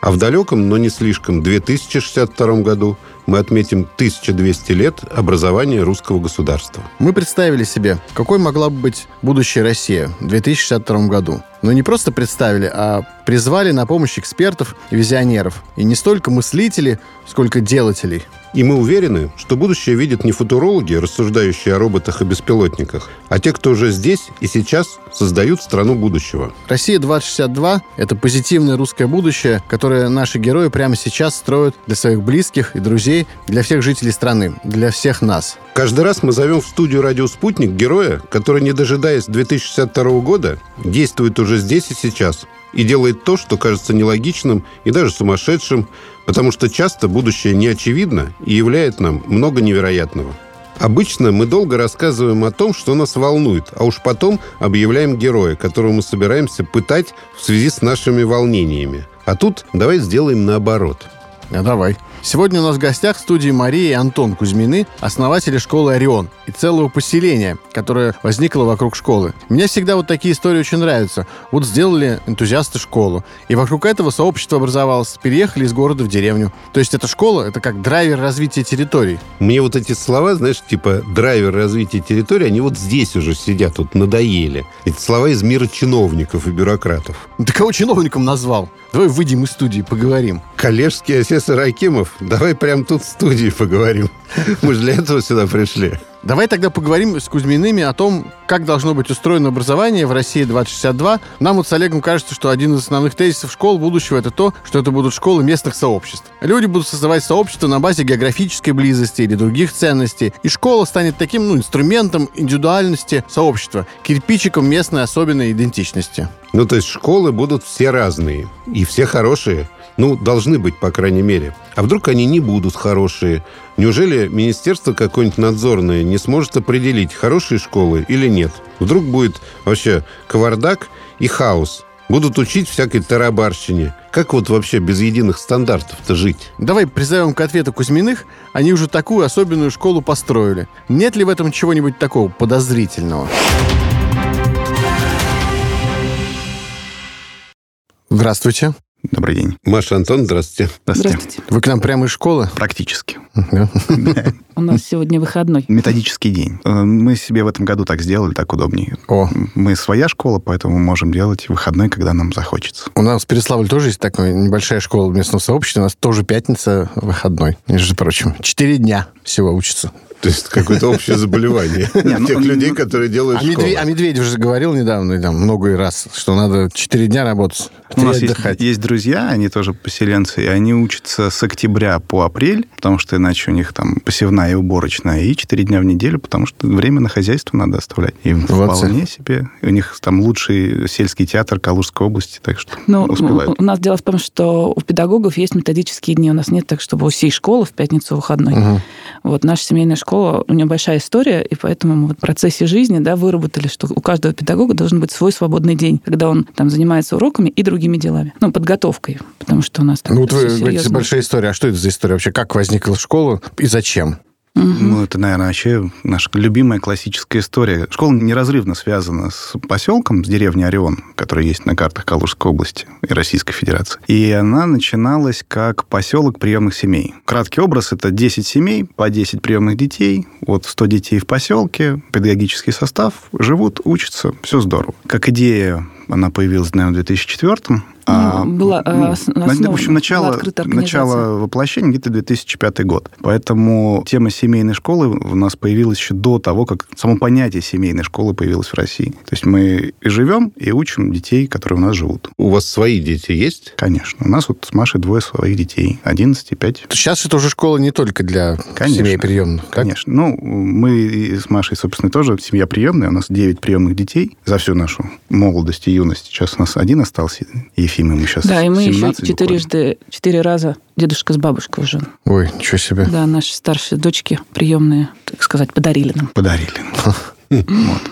А в далеком, но не слишком, 2062 году мы отметим 1200 лет образования русского государства. Мы представили себе, какой могла бы быть будущая Россия в 2062 году. Но не просто представили, а призвали на помощь экспертов и визионеров. И не столько мыслителей, сколько делателей. И мы уверены, что будущее видят не футурологи, рассуждающие о роботах и беспилотниках, а те, кто уже здесь и сейчас создают страну будущего. «Россия-2062» — это позитивное русское будущее, которое наши герои прямо сейчас строят для своих близких и друзей, для всех жителей страны, для всех нас. Каждый раз мы зовем в студию «Радио Спутник» героя, который, не дожидаясь 2062 года, действует уже здесь и сейчас и делает то, что кажется нелогичным и даже сумасшедшим, потому что часто будущее не очевидно и являет нам много невероятного. Обычно мы долго рассказываем о том, что нас волнует, а уж потом объявляем героя, которого мы собираемся пытать в связи с нашими волнениями. А тут давай сделаем наоборот. А давай. Сегодня у нас в гостях в студии Мария и Антон Кузьмины, основатели школы «Орион» и целого поселения, которое возникло вокруг школы. Мне всегда вот такие истории очень нравятся. Вот сделали энтузиасты школу, и вокруг этого сообщество образовалось, переехали из города в деревню. То есть эта школа — это как драйвер развития территорий. Мне вот эти слова, знаешь, типа драйвер развития территории, они вот здесь уже сидят, вот надоели. Эти слова из мира чиновников и бюрократов. Ты кого чиновником назвал? Давай выйдем из студии, поговорим. Коллежский асессор Акимов, давай прямо тут в студии поговорим. Мы же для этого сюда пришли. Давай тогда поговорим с Кузьмиными о том, как должно быть устроено образование в России 2062. Нам вот с Олегом кажется, что один из основных тезисов школ будущего это то, что это будут школы местных сообществ. Люди будут создавать сообщества на базе географической близости или других ценностей. И школа станет таким ну, инструментом индивидуальности сообщества, кирпичиком местной особенной идентичности. Ну, то есть школы будут все разные. И все хорошие. Ну, должны быть, по крайней мере. А вдруг они не будут хорошие? Неужели министерство какое-нибудь надзорное не сможет определить, хорошие школы или нет? Вдруг будет вообще кавардак и хаос? Будут учить всякой тарабарщине. Как вот вообще без единых стандартов-то жить? Давай призовем к ответу Кузьминых. Они уже такую особенную школу построили. Нет ли в этом чего-нибудь такого подозрительного? Здравствуйте. Добрый день. Маша, Антон, здравствуйте. Здравствуйте. Здравствуйте. Вы к нам прямо из школы? Практически. У нас сегодня выходной. Методический день. Э, Мы себе в этом году так сделали, так удобнее. О, Мы своя школа, поэтому можем делать выходной, когда нам захочется. у нас в Переславле тоже есть такая небольшая школа местного сообщества. У нас тоже пятница выходной, между прочим. Четыре дня всего учатся. То есть какое-то общее заболевание ну, тех людей, которые делают А, школу. а Медведев же говорил недавно, и там, много раз, что надо четыре дня работать, У нас есть, друзья, они тоже поселенцы, и они учатся с октября по апрель, потому что иначе у них там посевная и уборочная, и четыре дня в неделю, потому что время на хозяйство надо оставлять. И вполне себе. И у них там лучший сельский театр Калужской области, так что Ну, успевают. у нас дело в том, что у педагогов есть методические дни. У нас нет так, чтобы у всей школы в пятницу выходной. Вот наша семейная школа, у нее большая история, и поэтому мы в процессе жизни да, выработали, что у каждого педагога должен быть свой свободный день, когда он там занимается уроками и другими делами. Ну, подготовкой, потому что у нас там Ну, вот вы говорите, большая история. А что это за история вообще? Как возникла школа и зачем? Ну, это, наверное, вообще наша любимая классическая история. Школа неразрывно связана с поселком, с деревней Орион, которая есть на картах Калужской области и Российской Федерации. И она начиналась как поселок приемных семей. Краткий образ – это 10 семей, по 10 приемных детей, вот 100 детей в поселке, педагогический состав, живут, учатся, все здорово. Как идея она появилась, наверное, в 2004 а, была, а, ну, в общем, начало, была начало воплощения где-то 2005 год. Поэтому тема семейной школы у нас появилась еще до того, как само понятие семейной школы появилось в России. То есть мы и живем, и учим детей, которые у нас живут. У вас свои дети есть? Конечно. У нас вот с Машей двое своих детей. 11 и 5. Сейчас это уже школа не только для Конечно. семей приемных. так? Конечно. Ну, мы с Машей, собственно, тоже семья приемная. У нас 9 приемных детей за всю нашу молодость и юность. Сейчас у нас один остался, Ефим. Ефима, ему сейчас Да, и мы еще 17 четырежды, четыре раза дедушка с бабушкой уже. Ой, ничего себе. Да, наши старшие дочки приемные, так сказать, подарили нам. подарили. Вот.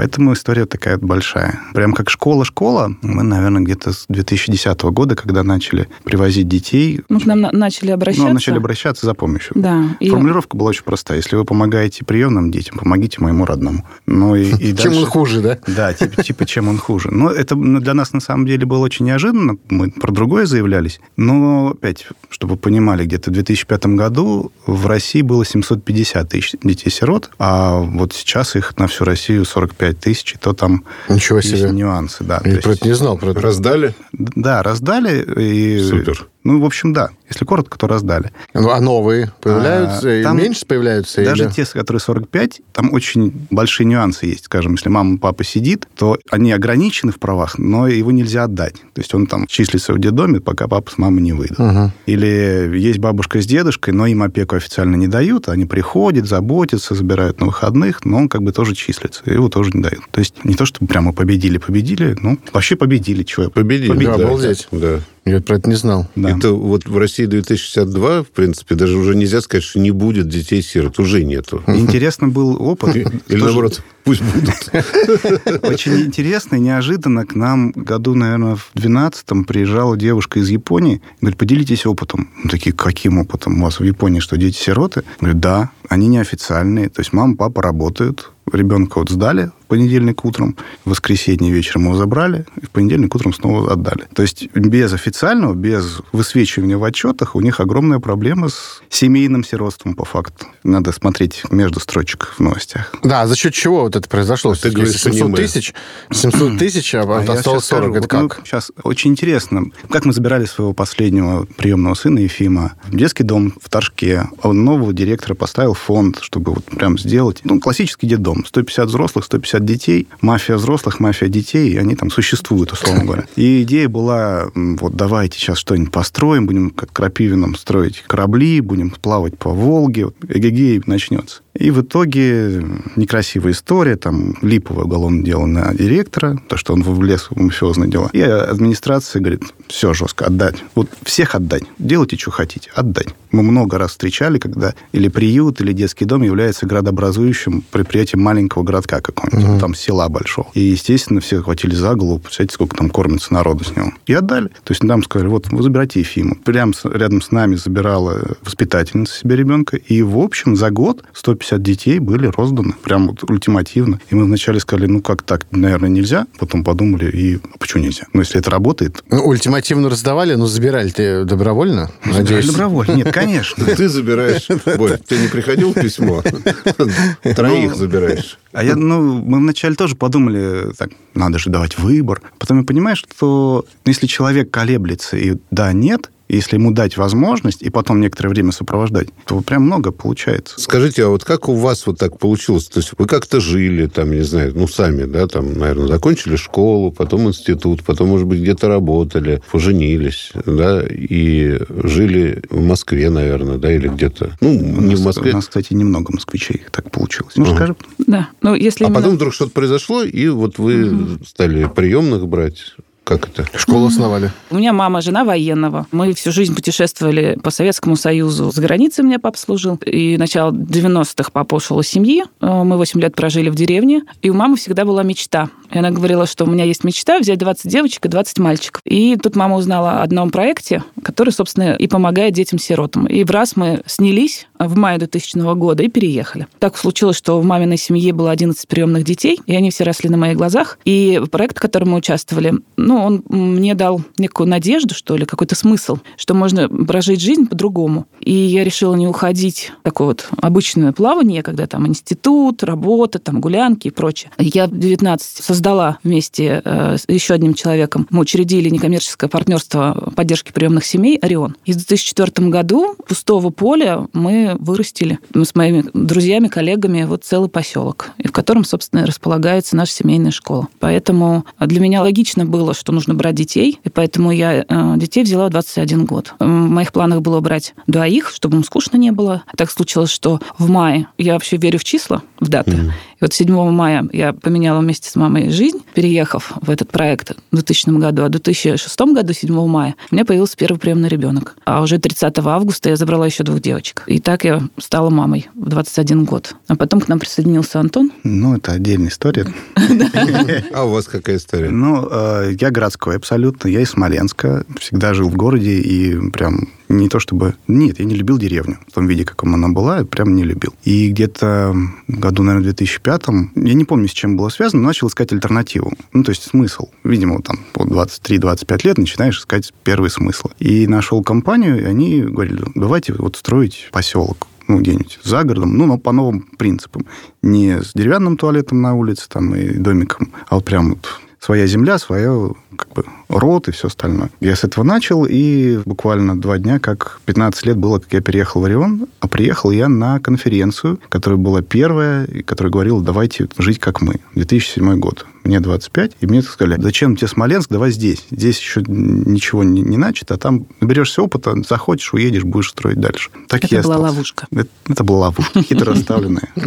Поэтому история такая большая. Прям как школа-школа, мы, наверное, где-то с 2010 года, когда начали привозить детей, Ну, к нам на- начали обращаться. ну, начали обращаться за помощью. Да. И Формулировка была очень простая. Если вы помогаете приемным детям, помогите моему родному. Ну и, и Чем дальше- он хуже, да? Да, типа, типа, чем он хуже. Но это ну, для нас на самом деле было очень неожиданно. Мы про другое заявлялись. Но, опять, чтобы вы понимали, где-то в 2005 году в России было 750 тысяч детей-сирот, а вот сейчас их на всю Россию 45 тысяч, и то там Ничего есть себе. нюансы. Да, Я про это не знал. Про это. Раздали? да, раздали. И, Супер. Ну, в общем, да. Если коротко, то раздали. Ну, а новые появляются? А, и там меньше появляются? Даже или- те, которые 45, там очень большие нюансы есть. Скажем, если мама папа сидит, то они ограничены в правах, но его нельзя отдать. То есть он там числится в детдоме, пока папа с мамой не выйдут. Мгм. Или есть бабушка с дедушкой, но им опеку официально не дают, они приходят, заботятся, забирают на выходных, но он как бы тоже числится, его тоже не дают. То есть не то, чтобы прямо победили-победили, ну, вообще победили, чего. Победили. Да, да. обалдеть. Да. Я про это не знал. Да. Это вот в России 2062, в принципе, даже уже нельзя сказать, что не будет детей-сирот. Уже нету. Интересно был опыт. Или наоборот, пусть будут. Очень интересно и неожиданно к нам году, наверное, в 12-м приезжала девушка из Японии. Говорит, поделитесь опытом. Мы такие, каким опытом? У вас в Японии что, дети-сироты? Говорит, да, они неофициальные. То есть мама, папа работают. Ребенка вот сдали понедельник утром, в воскресенье вечером его забрали, и в понедельник утром снова отдали. То есть без официального, без высвечивания в отчетах у них огромная проблема с семейным сиротством по факту. Надо смотреть между строчек в новостях. Да, а за счет чего вот это произошло? Ты говоришь, Если что не 700 мы. тысяч, 700 тысяч, а, А вот осталось щас 40. скажу. Это Вот, как? Ну, сейчас очень интересно. Как мы забирали своего последнего приемного сына Ефима в детский дом в Торжке. А он нового директора поставил фонд, чтобы вот прям сделать... Ну, классический детдом. 150 взрослых, 150 детей. Мафия взрослых, мафия детей. И они там существуют, условно говоря. И идея была, вот давайте сейчас что-нибудь построим, будем как Крапивином строить корабли, будем плавать по Волге. Эгегей начнется. И в итоге некрасивая история, там липовое уголовное дело на директора, то, что он влез в мафиозные дела. И администрация говорит, все жестко, отдать. Вот всех отдать. Делайте, что хотите, отдать. Мы много раз встречали, когда или приют, или детский дом является градообразующим предприятием маленького городка какого-нибудь, там села большого. И, естественно, все хватили за голову, представляете, сколько там кормится народу с него. И отдали. То есть нам сказали, вот вы забирайте Ефима. Прямо с- рядом с нами забирала воспитательница себе ребенка. И, в общем, за год 150 детей были розданы. Прям вот ультимативно. И мы вначале сказали, ну как так, наверное, нельзя. Потом подумали, и а почему нельзя? Ну, если это работает, Ну, ультимативно раздавали, но забирали-то добровольно, надеюсь. добровольно. Нет, конечно. Ты забираешь... Борь, тебе не приходило письмо? Троих Ну, забираешь. А я, ну, мы вначале тоже подумали, так, надо же давать выбор. Потом я понимаю, что если человек колеблется и да, нет, если ему дать возможность и потом некоторое время сопровождать, то прям много получается. Скажите, а вот как у вас вот так получилось? То есть вы как-то жили, там, не знаю, ну, сами, да, там, наверное, закончили школу, потом институт, потом, может быть, где-то работали, поженились, да, и жили в Москве, наверное, да, или где-то. Ну, У не нас, в Москве. у нас, кстати, немного москвичей так получилось. Ну, Ага. скажем, Да. Ну, если А именно- потом вдруг что-то произошло, и вот вы стали приемных брать. Как это? Школу основали. У меня мама жена военного. Мы всю жизнь путешествовали по Советскому Союзу. За границей меня папа служил. И начало 90-х папа ушел из семьи. Э, Мы 8 лет прожили в деревне. И у мамы всегда была мечта. И она говорила, что у меня есть мечта взять 20 девочек и 20 мальчиков. И тут мама узнала о одном проекте, который, собственно, и помогает детям-сиротам. И в раз мы снялись в мае 2000 года и переехали. Так случилось, что в маминой семье было 11 приемных детей, и они все росли на моих глазах. И проект, в котором мы участвовали, ну, он мне дал некую надежду, что ли, какой-то смысл, что можно прожить жизнь по-другому. И я решила не уходить в такое вот обычное плавание, когда там институт, работа, там гулянки и прочее. Я в 19 создала вместе э, с еще одним человеком, мы учредили некоммерческое партнерство поддержки приемных семей «Орион». И в 2004 году пустого поля мы вырастили мы с моими друзьями, коллегами вот целый поселок, и в котором, собственно, располагается наша семейная школа. Поэтому для меня логично было, что нужно брать детей, и поэтому я э, детей взяла в 21 год. В моих планах было брать двоих, чтобы им скучно не было. Так случилось, что в мае, я вообще верю в числа, в даты, И вот 7 мая я поменяла вместе с мамой жизнь, переехав в этот проект в 2000 году. А в 2006 году, 7 мая, у меня появился первый приемный ребенок. А уже 30 августа я забрала еще двух девочек. И так я стала мамой в 21 год. А потом к нам присоединился Антон. Ну, это отдельная история. А у вас какая история? Ну, э, я городской абсолютно. Я из Смоленска. Всегда жил в городе и прям не то чтобы... Нет, я не любил деревню в том виде, каком она была, я прям не любил. И где-то году, наверное, в 2005 я не помню, с чем было связано, но начал искать альтернативу. Ну, то есть смысл. Видимо, там по 23-25 лет начинаешь искать первый смысл. И нашел компанию, и они говорили, давайте вот строить поселок ну, где-нибудь за городом, ну, но по новым принципам. Не с деревянным туалетом на улице там и домиком, а вот прям вот своя земля, свое как бы род и все остальное. Я с этого начал, и буквально два дня, как 15 лет было, как я переехал в Орион, а приехал я на конференцию, которая была первая, и которая говорила, давайте жить как мы. 2007 год. Мне 25, и мне сказали, зачем тебе Смоленск, давай здесь. Здесь еще ничего не, не начато, а там наберешься опыта, захочешь, уедешь, будешь строить дальше. Так Это я была остался. ловушка. Это, это была ловушка, хитро расставленная.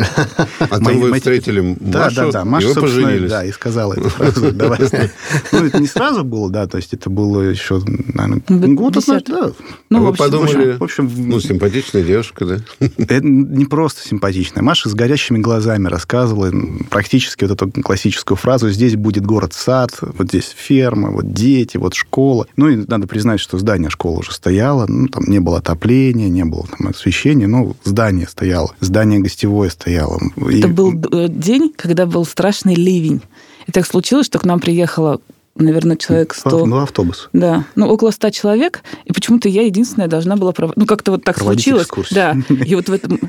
А там вы встретили Да, Машу, да, да. Маша, и вы собственно, поженились. Да, и сказала эту фразу. Давай. Ну, это не сразу было, да, то есть это было еще, наверное, год назад, да. Ну, Вы подумали, В общем, ну, симпатичная девушка, да? это не просто симпатичная. Маша с горящими глазами рассказывала практически вот эту классическую фразу «здесь будет город-сад, вот здесь ферма, вот дети, вот школа». Ну, и надо признать, что здание школы уже стояло, ну, там не было отопления, не было там освещения, но здание стояло, здание гостевое стояло. И- Это был э, день, когда был страшный ливень. И так случилось, что к нам приехало, наверное, человек 100... Ну, автобус. Да, ну около ста человек, и почему-то я единственная должна была... пров- Ну, как-то вот так Проводить случилось. экскурсию. Да, и вот в этом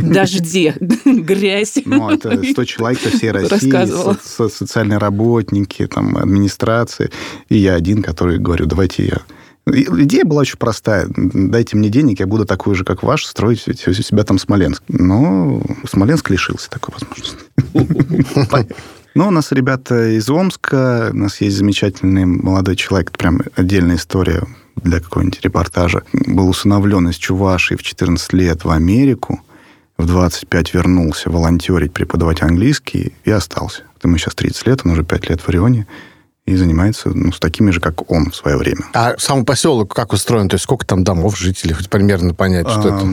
дожде, грязь. Ну, это 100 человек со всей России, со- со- социальные работники, там, администрации. И я один, который говорю, давайте я... Идея была очень простая. Дайте мне денег, я буду такой же, как ваш, строить у себя там Смоленск. Но Смоленск лишился такой возможности. Ну, у нас ребята из Омска, у нас есть замечательный молодой человек, это прям отдельная история для какого-нибудь репортажа. Был усыновлен из Чувашии в 14 лет в Америку, в 25 вернулся волонтерить, преподавать английский и остался. Ему сейчас 30 лет, он уже 5 лет в Орионе и занимается ну, с такими же, как он в свое время. А сам поселок как устроен? То есть сколько там домов, жителей? Хоть примерно понять, что это.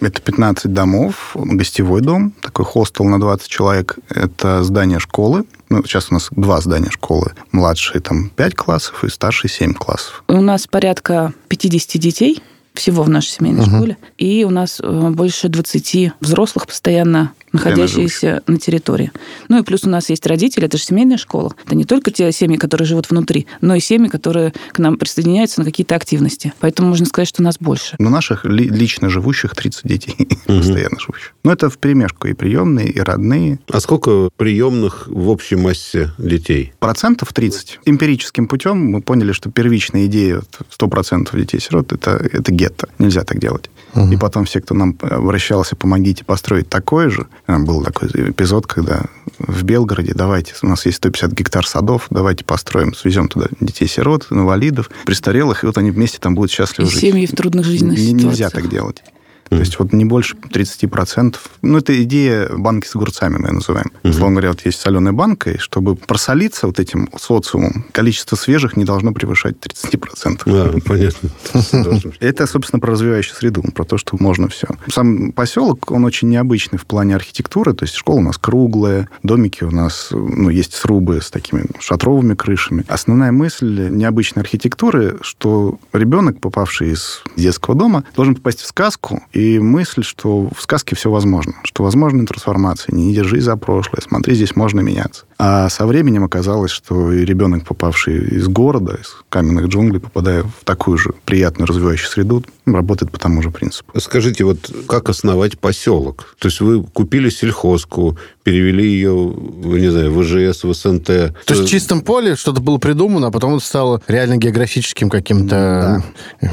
Это 15 домов, гостевой дом, такой хостел на 20 человек. Это здание школы. Ну, сейчас у нас два здания школы. Младшие там 5 классов и старшие 7 классов. У нас порядка 50 детей всего в нашей семейной школе, и у нас э, больше 20 взрослых постоянно находящиеся на территории. Ну и плюс у нас есть родители, это же семейная школа. Это не только те семьи, которые живут внутри, но и семьи, которые к нам присоединяются на какие-то активности. Поэтому можно сказать, что нас больше. Но наших ли- лично живущих 30 детей, постоянно живущих. Но это в перемешку и приемные, и родные. А сколько приемных в общей массе детей? Процентов 30. Эмпирическим путем мы поняли, что первичная идея вот, 100% детей-сирот это, это гетто. Нельзя так делать. И потом все, кто нам обращался, помогите построить такое же. Был такой эпизод, когда в Белгороде, давайте, у нас есть 150 гектар садов, давайте построим, свезем туда детей-сирот, инвалидов, престарелых, и вот они вместе там будут счастливы И жить. семьи в трудных жизненных Не- Нельзя ситуациях. так делать. То есть вот не больше 30%. Ну, это идея банки с огурцами, мы ее называем. Условно говоря, вот есть соленая банка, и чтобы просолиться вот этим социумом, количество свежих не должно превышать 30%. А, понятно. Должен. Это, собственно, про развивающую среду, про то, что можно все. Сам поселок, он очень необычный в плане архитектуры. То есть школа у нас круглая, домики у нас, ну, есть срубы с такими шатровыми крышами. Основная мысль необычной архитектуры, что ребенок, попавший из детского дома, должен попасть в сказку, и мысль, что в сказке все возможно, что возможны трансформации, не держись за прошлое, смотри, здесь можно меняться. А со временем оказалось, что и ребенок, попавший из города, из каменных джунглей, попадая в такую же приятную развивающую среду, работает по тому же принципу. Скажите, вот как основать поселок? То есть вы купили сельхозку, перевели ее, в, не знаю, в ИЖС, в СНТ. То есть в чистом поле что-то было придумано, а потом это стало реально географическим каким-то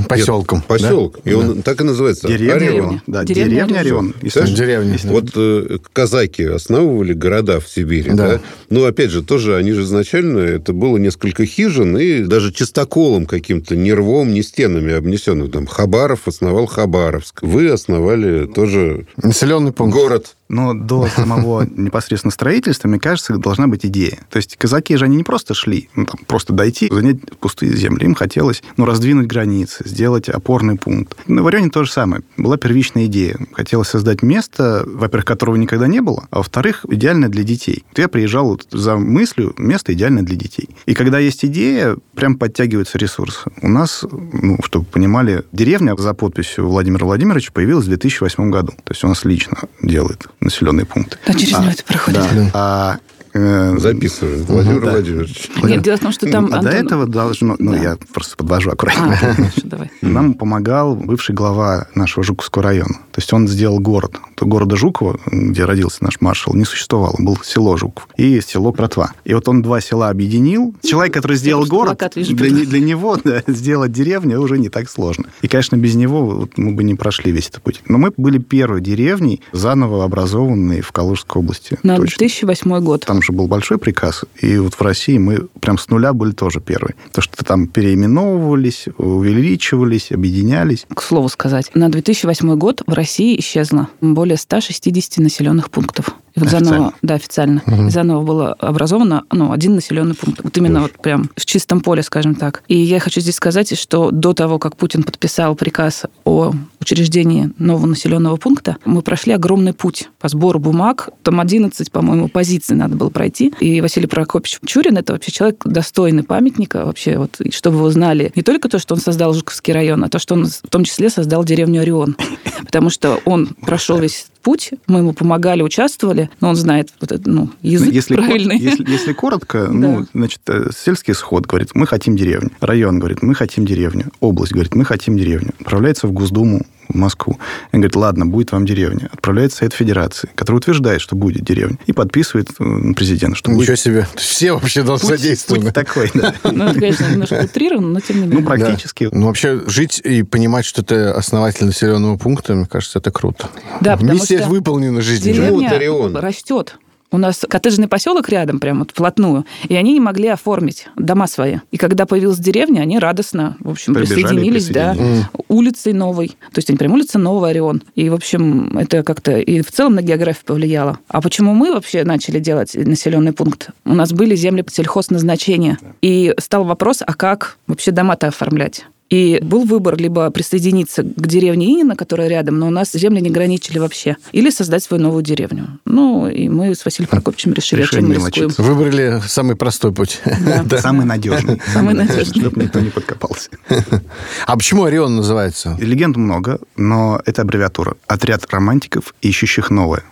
поселком. Нет, поселок. И он так и называется. Деревня Орион. Да, Деревня деревня Орион. Если- Деревня. Вот э, казаки основывали города в Сибири, Да. да. Ну, опять же, тоже они же изначально, это было несколько хижин, и даже чистоколом каким-то, ни рвом, ни стенами обнесенных. Там Хабаров основал Хабаровск. Вы основали тоже Населенный пункт. город Но до самого непосредственно строительства, мне кажется, должна быть идея. То есть казаки же, они не просто шли, ну, там, просто дойти, занять пустые земли. Им хотелось ну, раздвинуть границы, сделать опорный пункт. На Варионе то же самое. Была первичная идея. Хотелось создать место, во-первых, которого никогда не было, а во-вторых, идеальное для детей. Вот я приезжал вот за мыслью, место идеальное для детей. И когда есть идея, прям подтягиваются ресурсы. У нас, ну, чтобы понимали, деревня за подписью Владимира Владимировича появилась в 2008 году. То есть он нас лично делает населенные пункты. А через него это проходит. Да. А э, Записываем. Владимир да. Владимирович. Нет, дело в том, что там... а до Антон- этого должно... Ну, Да. я просто подвожу А, аккуратно. хорошо, давай. Нам помогал бывший глава нашего Жуковского района. То есть он сделал город. То города Жукова, где родился наш маршал, не существовало. Было село Жуков и село Протва. И вот он два села объединил. Человек, который сделал просто город, для, для него да, сделать деревню уже не так сложно. И, конечно, без него вот мы бы не прошли весь этот путь. Но мы были первой деревней, заново образованной в Калужской области. На Точно. 2008 год. Там же был большой приказ, и вот в России мы прям с нуля были тоже первые. То, что там переименовывались, увеличивались, объединялись. К слову сказать, на 2008 год в России исчезло более 160 населенных пунктов. И вот Официально. заново, да, официально. И заново было образовано ну, один населенный пункт. Вот именно вот прям в чистом поле, скажем так. И я хочу здесь сказать, что до того, как Путин подписал приказ о учреждении нового населенного пункта, мы прошли огромный путь по сбору бумаг. Там 11, по-моему, позиций надо было пройти. И Василий Прокопьевич Чурин – это вообще человек достойный памятника. Вообще, вот, чтобы вы знали не только то, что он создал Жуковский район, а то, что он в том числе создал деревню Орион. Потому что он прошел весь путь, мы ему помогали, участвовали, но он знает вот этот, ну, язык Ну, если, кор- правильный. если, если коротко, ну, значит, э, сельский сход говорит, мы хотим деревню. Район говорит, мы хотим деревню. Область говорит, мы хотим деревню. Отправляется в Госдуму, в Москву. И говорит, ладно, будет вам деревня. Отправляется в Совет Федерации, который утверждает, что будет деревня. И подписывает э, президент, что Ничего будет себе. Все вообще путь, задействованы. путь такой, да. Ну, это, конечно, немножко утрировано, но тем не менее. Ну, практически. Ну, вообще, жить и понимать, что ты основатель населенного пункта, мне кажется, это круто. Да, потому Миссия что выполнена жизнью. Деревня растет. У нас коттеджный поселок рядом, прям вот вплотную, и они не могли оформить дома свои. И когда появилась деревня, они радостно, в общем, Прибежали и присоединились, да, присоединились. улицей новой. То есть они прям улица Новый Орион. И, в общем, это как-то и в целом на географию повлияло. А почему мы вообще начали делать населенный пункт? У нас были земли сельхозназначения. И стал вопрос, а как вообще дома-то оформлять? И был выбор либо присоединиться к деревне Инина, которая рядом, но у нас земли не граничили вообще, или создать свою новую деревню. Ну, и мы с Василием Прокопьевичем решили, Решили о чем мы рискуем. Выбрали самый простой путь. Да. Самый надежный. Самый надежный. Чтобы никто не подкопался. А почему Орион называется? Легенд много, но это аббревиатура. Отряд романтиков, ищущих новое.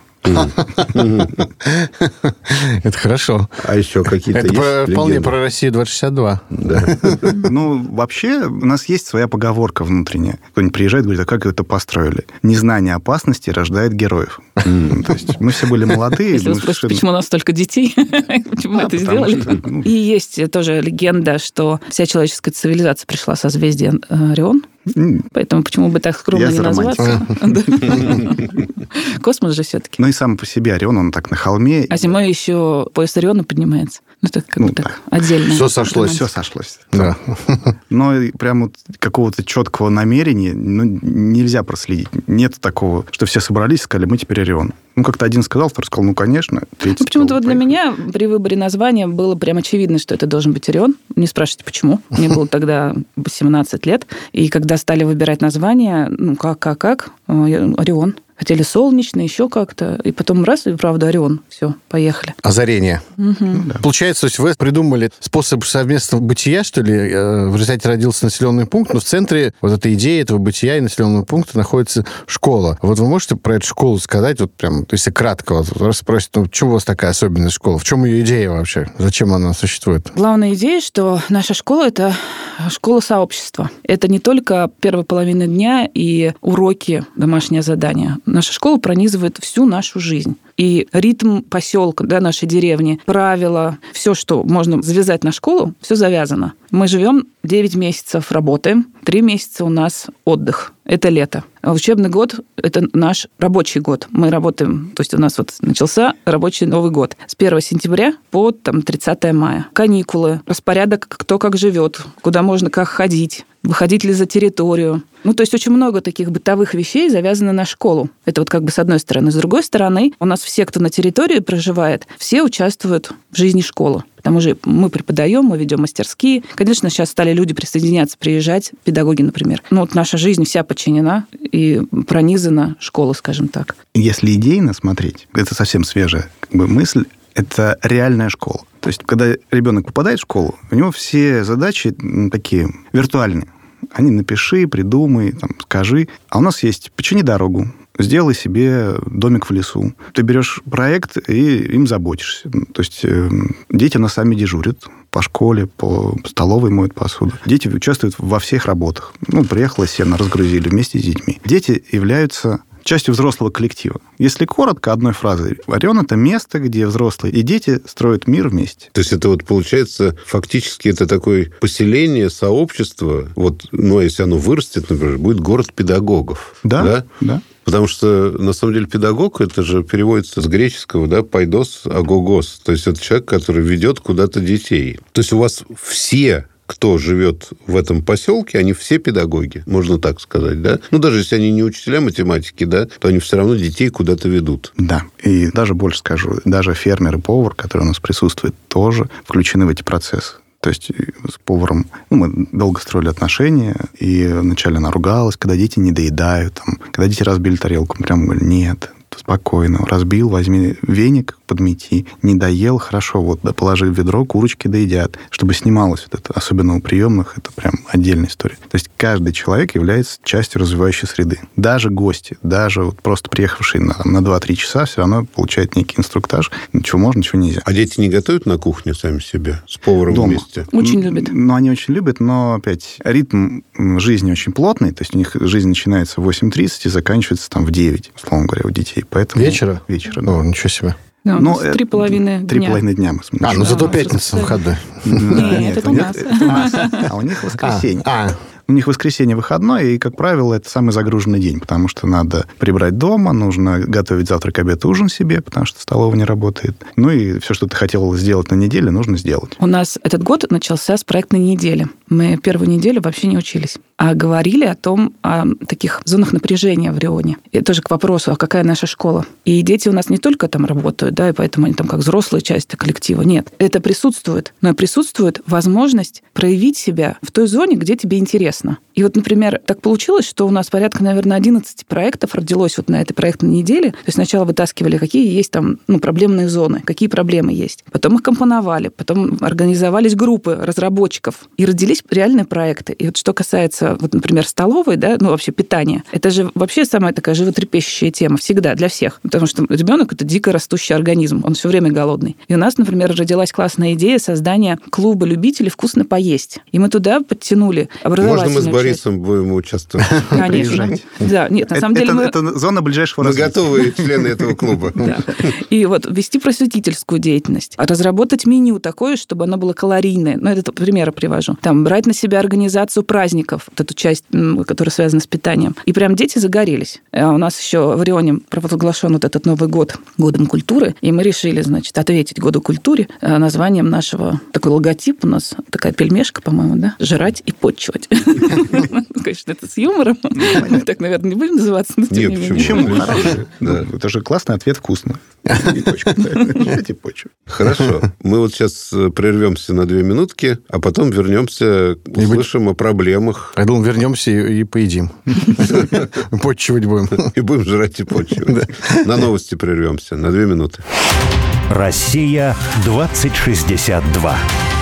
Это хорошо. А еще какие-то Это вполне про Россию 2062. Да. Ну, вообще, у нас есть своя поговорка внутренняя. Кто-нибудь приезжает и говорит, а как это построили? Незнание опасности рождает героев. То есть мы все были молодые. Если вы спросите, почему у нас столько детей, почему мы это сделали. ну, И есть тоже легенда, что вся человеческая цивилизация пришла со созвездия э, Орион, поэтому почему бы так скромно Я не назваться? Космос же все-таки. Ну и сам по себе Орион, он так на холме. А зимой еще пояс Ориона поднимается. Ну, это как Ну бы да. так отдельно. Всё сошлось. Все сошлось. Да. Но прям вот какого-то четкого намерения ну, нельзя проследить. Нет такого, что все собрались и сказали, мы теперь Орион. Ну, как-то один сказал, второй сказал, ну, конечно. третий Ну, почему-то вот для меня при выборе названия было прям очевидно, что это должен быть Орион. Не спрашивайте, почему. Мне было тогда 18 лет. И когда стали выбирать название, ну, как, как, как, э, Орион. Хотели солнечный, еще как-то. И потом раз, и правда, Орион. Все, поехали. Озарение. Мгм. Получается, то есть вы придумали способ совместного бытия, что ли? Э, В результате родился населенный пункт, но в центре вот этой идеи этого бытия и населенного пункта находится школа. Вот вы можете про эту школу сказать, вот прям, если кратко, вот раз спросят, ну, почему у вас такая особенная школа? В чем ее идея вообще? Зачем она существует? Главная идея, что наша школа – это школа сообщества. Это не только первая половина дня и уроки, домашнее задание. Наша школа пронизывает всю нашу жизнь. И ритм поселка, да, нашей деревни, правила, все, что можно завязать на школу, все завязано. Мы живем 9 месяцев, работаем, 3 месяца у нас отдых. Это лето. А учебный год – это наш рабочий год. Мы работаем, то есть у нас вот начался рабочий Новый год с 1 сентября по там, 30 мая. Каникулы, распорядок, кто как живет, куда можно как ходить, выходить ли за территорию. Ну, то есть очень много таких бытовых вещей завязано на школу. Это вот как бы с одной стороны. С другой стороны, у нас все, кто на территории проживает, все участвуют в жизни школы. Потому что мы преподаем, мы ведем мастерские. Конечно, сейчас стали люди присоединяться, приезжать, педагоги, например. Но вот наша жизнь вся подчинена и пронизана школой, скажем так. Если идейно смотреть, это совсем свежая как бы, мысль, это реальная школа. То есть, когда ребенок попадает в школу, у него все задачи такие виртуальные. Они напиши, придумай, там, скажи. А у нас есть почини дорогу, сделай себе домик в лесу. Ты берешь проект и им заботишься. То есть э, дети на сами дежурят по школе, по столовой моют посуду. Дети участвуют во всех работах. Ну, приехала сено, разгрузили вместе с детьми. Дети являются частью взрослого коллектива. Если коротко, одной фразой, Орион – это место, где взрослые и дети строят мир вместе. То есть это вот получается, фактически это такое поселение, сообщество, вот, ну, а если оно вырастет, например, будет город педагогов. Да, да. да. Потому что, на самом деле, педагог, это же переводится с греческого, да, пайдос, агогос. То есть это человек, который ведет куда-то детей. То есть у вас все кто живет в этом поселке, они все педагоги, можно так сказать, да? Ну, даже если они не учителя математики, да, то они все равно детей куда-то ведут. Да, и даже больше скажу, даже фермер и повар, который у нас присутствует, тоже включены в эти процессы. То есть с поваром ну, мы долго строили отношения, и вначале она ругалась, когда дети не доедают, там, когда дети разбили тарелку, прям говорили, нет, спокойно. Разбил, возьми веник, подмети. Не доел, хорошо, вот да, положи в ведро, курочки доедят. Чтобы снималось вот это, особенно у приемных, это прям отдельная история. То есть каждый человек является частью развивающей среды. Даже гости, даже вот просто приехавшие на, на 2-3 часа все равно получают некий инструктаж. Ничего можно, ничего нельзя. А дети не готовят на кухне сами себе? С поваром Дома. вместе? Очень любят. Ну, они очень любят, но, опять, ритм жизни очень плотный. То есть у них жизнь начинается в 8.30 и заканчивается там в 9, условно говоря, у детей. Поэтому... Вечера? Вечера, да. О, ничего себе. Да, ну, три половины дня. Три половины дня мы А, ну зато пятница выходной. Нет, это у нас. А у них воскресенье. У них воскресенье выходной, и, как правило, это самый загруженный день, потому что надо прибрать дома, нужно готовить завтрак, обед, ужин себе, потому что столовая не работает. Ну и все, что ты хотел сделать на неделе, нужно сделать. У нас этот год начался с проектной недели. Мы первую неделю вообще не учились, а говорили о том, о таких зонах напряжения в Рионе. И тоже к вопросу, а какая наша школа? И дети у нас не только там работают, да, и поэтому они там как взрослая часть коллектива. Нет, это присутствует. Но присутствует возможность проявить себя в той зоне, где тебе интересно интересно. И вот, например, так получилось, что у нас порядка, наверное, 11 проектов родилось вот на этой проектной неделе. То есть сначала вытаскивали, какие есть там ну, проблемные зоны, какие проблемы есть. Потом их компоновали, потом организовались группы разработчиков, и родились реальные проекты. И вот что касается, вот, например, столовой, да, ну, вообще питания, это же вообще самая такая животрепещущая тема всегда для всех. Потому что ребенок это дико растущий организм, он все время голодный. И у нас, например, родилась классная идея создания клуба любителей вкусно поесть. И мы туда подтянули образовательную Можно мы с Борисом будем участвовать? Конечно. Да, нет, на самом деле мы... Это зона ближайшего Мы готовые члены этого клуба. И вот вести просветительскую деятельность, разработать меню такое, чтобы оно было калорийное. Ну, это примеры привожу. Там брать на себя организацию праздников, вот эту часть, которая связана с питанием. И прям дети загорелись. А у нас еще в Рионе провозглашен вот этот Новый год годом культуры, и мы решили, значит, ответить году культуре э, названием нашего, такой логотип у нас, такая пельмешка, по-моему, да, жрать и подчивать. Конечно, это с юмором. Так, наверное, не будем называться, но тем не менее. Почему? Это же классный ответ, вкусно. Хорошо. Мы вот сейчас э, прервемся на две минутки, а потом вернемся, услышим о проблемах. Я думал, вернемся и поедим. Подчивать будем. И будем жрать и подчивать. На новости прервемся на две минуты. Россия 2062.